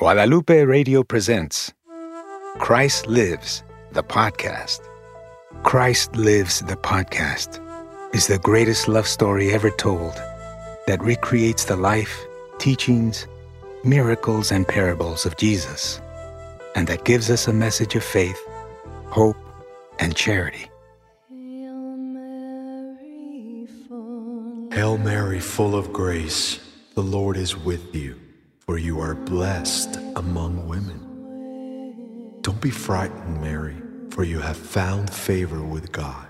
Guadalupe Radio presents Christ Lives, the podcast. Christ Lives, the podcast is the greatest love story ever told that recreates the life, teachings, miracles, and parables of Jesus, and that gives us a message of faith, hope, and charity. Hail Mary, full of grace, the Lord is with you, for you are blessed among women. Don't be frightened, Mary, for you have found favor with God.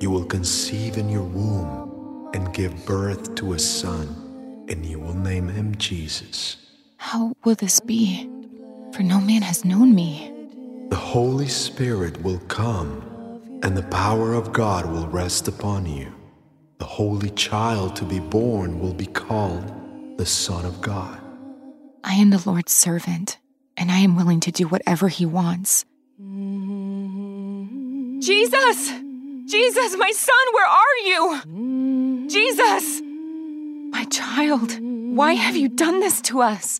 You will conceive in your womb and give birth to a son, and you will name him Jesus. How will this be? For no man has known me. The Holy Spirit will come, and the power of God will rest upon you. The Holy Child to be born will be called the Son of God. I am the Lord's servant, and I am willing to do whatever he wants. Jesus! Jesus, my son, where are you? Jesus! My child, why have you done this to us?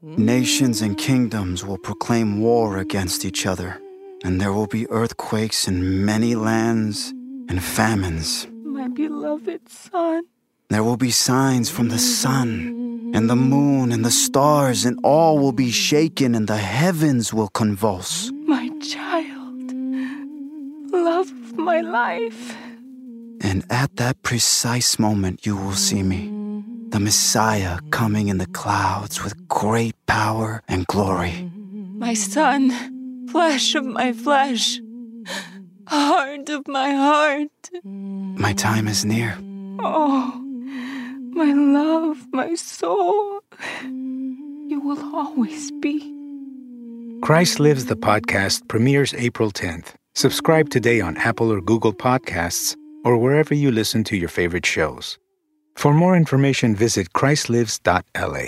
Nations and kingdoms will proclaim war against each other, and there will be earthquakes in many lands and famines. My beloved son. There will be signs from the sun and the mm. moon and the stars, and all will be shaken, and the heavens will convulse. My child, love of my life. And at that precise moment, you will see me, the Messiah coming in the clouds with great power and glory. My son, flesh of my flesh, heart of my heart. My time is near. Oh, my love, my soul. Mm-hmm. You will always be. Christ Lives, the podcast premieres April 10th. Subscribe today on Apple or Google Podcasts or wherever you listen to your favorite shows. For more information, visit christlives.la.